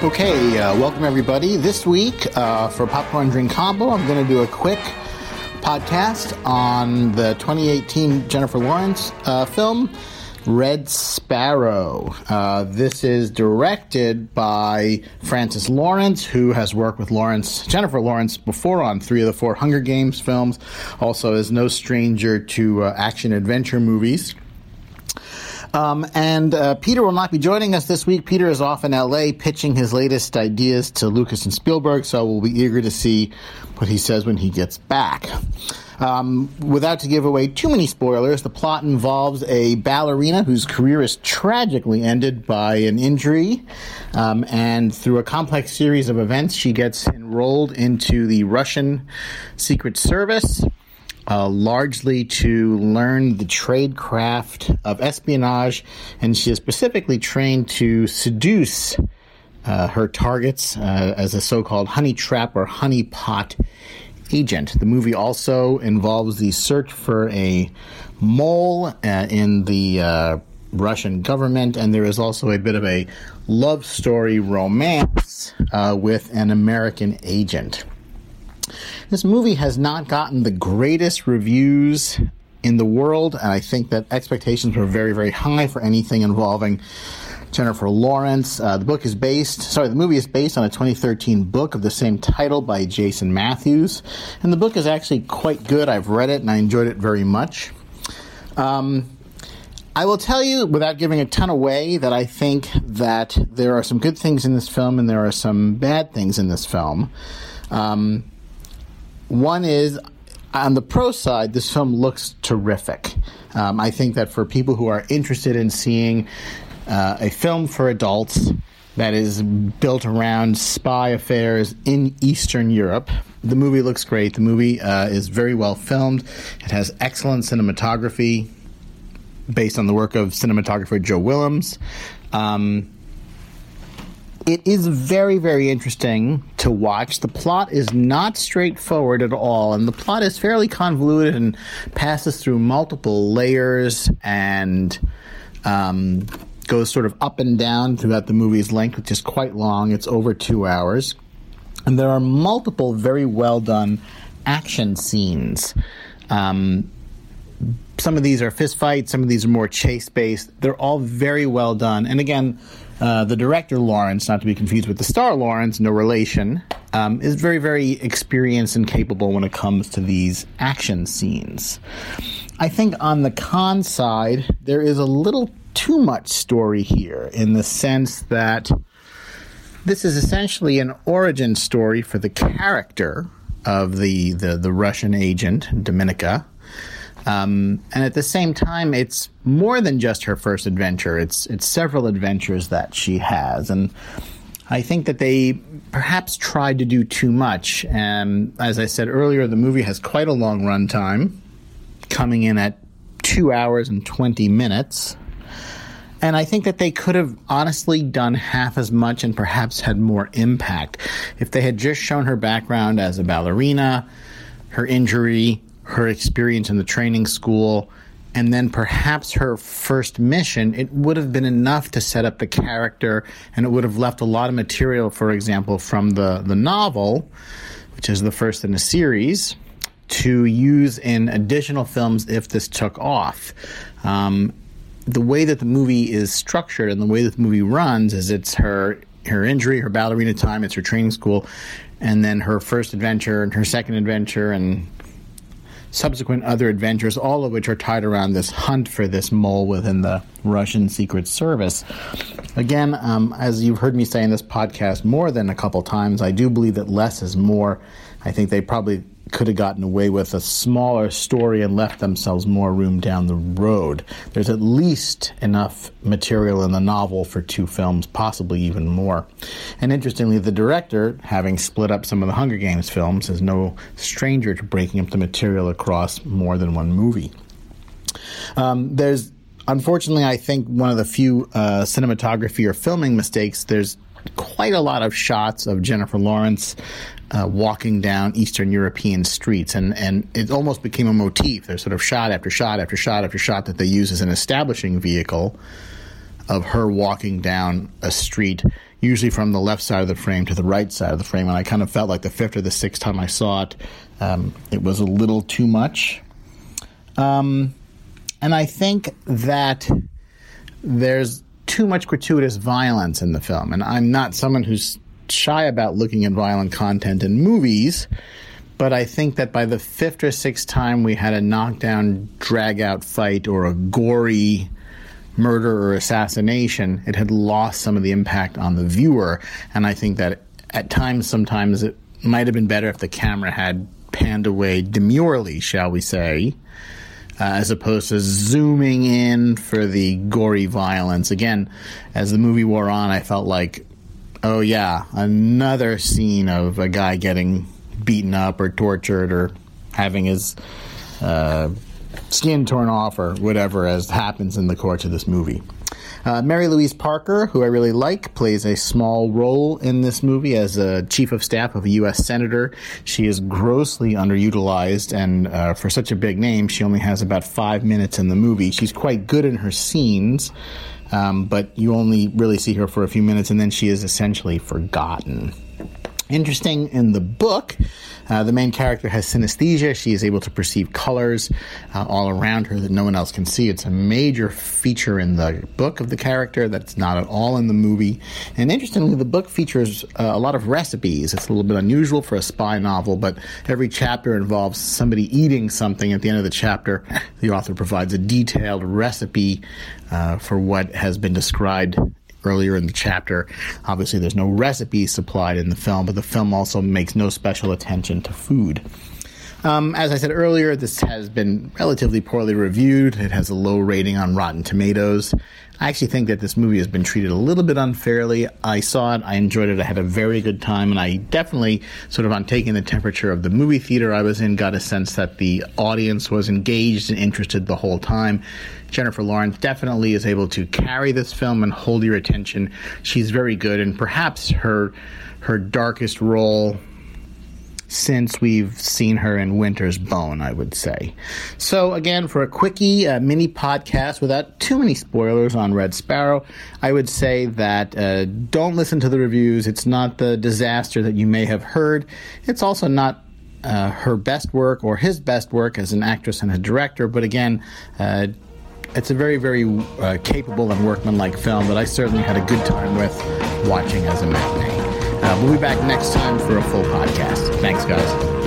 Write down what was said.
Okay, uh, welcome everybody. This week uh, for Popcorn Drink Combo, I'm going to do a quick podcast on the 2018 Jennifer Lawrence uh, film Red Sparrow. Uh, this is directed by Francis Lawrence, who has worked with Lawrence, Jennifer Lawrence before on three of the four Hunger Games films. Also, is no stranger to uh, action adventure movies. Um, and uh, Peter will not be joining us this week. Peter is off in LA pitching his latest ideas to Lucas and Spielberg, so we'll be eager to see what he says when he gets back. Um, without to give away too many spoilers, the plot involves a ballerina whose career is tragically ended by an injury, um, and through a complex series of events, she gets enrolled into the Russian Secret Service uh, largely to learn the trade craft of espionage, and she is specifically trained to seduce uh, her targets uh, as a so called honey trap or honey pot agent. The movie also involves the search for a mole uh, in the uh, Russian government, and there is also a bit of a love story romance uh, with an American agent. This movie has not gotten the greatest reviews in the world, and I think that expectations were very, very high for anything involving Jennifer Lawrence. Uh, the book is based, sorry, the movie is based on a 2013 book of the same title by Jason Matthews, and the book is actually quite good. I've read it and I enjoyed it very much. Um, I will tell you, without giving a ton away, that I think that there are some good things in this film and there are some bad things in this film. Um, one is on the pro side, this film looks terrific. Um, I think that for people who are interested in seeing uh, a film for adults that is built around spy affairs in Eastern Europe, the movie looks great. The movie uh, is very well filmed. It has excellent cinematography based on the work of cinematographer Jo Willems. Um, it is very, very interesting to watch. The plot is not straightforward at all, and the plot is fairly convoluted and passes through multiple layers and um, goes sort of up and down throughout the movie's length, which is quite long. It's over two hours. And there are multiple very well done action scenes. Um, some of these are fistfights, some of these are more chase based. They're all very well done. And again, uh, the director Lawrence, not to be confused with the star Lawrence, no relation, um, is very, very experienced and capable when it comes to these action scenes. I think on the con side, there is a little too much story here in the sense that this is essentially an origin story for the character of the, the, the Russian agent, Dominika. Um, and at the same time, it's more than just her first adventure. It's it's several adventures that she has, and I think that they perhaps tried to do too much. And as I said earlier, the movie has quite a long runtime, coming in at two hours and twenty minutes. And I think that they could have honestly done half as much and perhaps had more impact if they had just shown her background as a ballerina, her injury, her experience in the training school, and then perhaps her first mission, it would have been enough to set up the character and it would have left a lot of material, for example, from the, the novel, which is the first in a series, to use in additional films if this took off. Um, the way that the movie is structured and the way that the movie runs is it's her her injury, her ballerina time, it's her training school, and then her first adventure and her second adventure and subsequent other adventures, all of which are tied around this hunt for this mole within the Russian Secret Service. Again, um, as you've heard me say in this podcast more than a couple times, I do believe that less is more. I think they probably could have gotten away with a smaller story and left themselves more room down the road. There's at least enough material in the novel for two films, possibly even more. And interestingly, the director, having split up some of the Hunger Games films, is no stranger to breaking up the material across more than one movie. Um, there's unfortunately, I think one of the few uh, cinematography or filming mistakes. There's quite a lot of shots of Jennifer Lawrence uh, walking down Eastern European streets, and and it almost became a motif. There's sort of shot after shot after shot after shot that they use as an establishing vehicle of her walking down a street usually from the left side of the frame to the right side of the frame. And I kind of felt like the fifth or the sixth time I saw it, um, it was a little too much. Um, and I think that there's too much gratuitous violence in the film. And I'm not someone who's shy about looking at violent content in movies, but I think that by the fifth or sixth time we had a knockdown, drag out fight or a gory murder or assassination, it had lost some of the impact on the viewer. And I think that at times, sometimes it might have been better if the camera had panned away demurely, shall we say, as opposed to zooming in for the gory violence. Again, as the movie wore on, I felt like, oh yeah, another scene of a guy getting beaten up or tortured or having his uh, skin torn off or whatever, as happens in the course of this movie. Uh, Mary Louise Parker, who I really like, plays a small role in this movie as a chief of staff of a U.S. senator. She is grossly underutilized, and uh, for such a big name, she only has about five minutes in the movie. She's quite good in her scenes. Um, but you only really see her for a few minutes, and then she is essentially forgotten. Interesting in the book, uh, the main character has synesthesia. She is able to perceive colors uh, all around her that no one else can see. It's a major feature in the book of the character that's not at all in the movie. And interestingly, the book features uh, a lot of recipes. It's a little bit unusual for a spy novel, but every chapter involves somebody eating something. At the end of the chapter, the author provides a detailed recipe uh, for what has been described earlier in the chapter. Obviously, there's no recipe supplied in the film, but the film also makes no special attention to food. Um, as I said earlier, this has been relatively poorly reviewed. It has a low rating on Rotten Tomatoes. I actually think that this movie has been treated a little bit unfairly. I saw it, I enjoyed it, I had a very good time, and I definitely, sort of on taking the temperature of the movie theater I was in, got a sense that the audience was engaged and interested the whole time. Jennifer Lawrence definitely is able to carry this film and hold your attention. She's very good, and perhaps her her darkest role since we've seen her in Winter's Bone, I would say. So, again, for a quickie uh, mini podcast without too many spoilers on Red Sparrow, I would say that uh, don't listen to the reviews. It's not the disaster that you may have heard. It's also not uh, her best work or his best work as an actress and a director, but again, uh, it's a very, very uh, capable and workmanlike film that I certainly had a good time with watching as a matinee. Uh, we'll be back next time for a full podcast. Thanks, guys.